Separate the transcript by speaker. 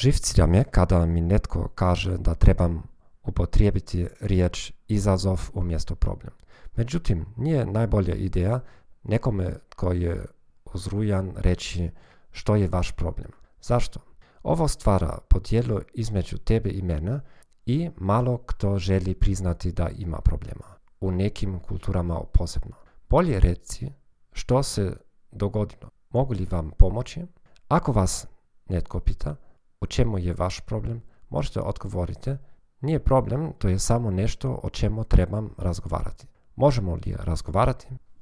Speaker 1: Živcira me kada mi netko kaže da trebam upotrijebiti riječ izazov umjesto problem. Međutim, nije najbolja ideja nekome koji je uzrujan reći što je vaš problem. Zašto? Ovo stvara podjelu između tebe i mene i malo kto želi priznati da ima problema. U nekim kulturama posebno. Bolje reci što se dogodilo. Mogu li vam pomoći? Ako vas netko pita u čemu je vaš problem, možete odgovoriti nije problem, to je samo nešto o čemu trebam razgovarati. Možemo li razgovarati?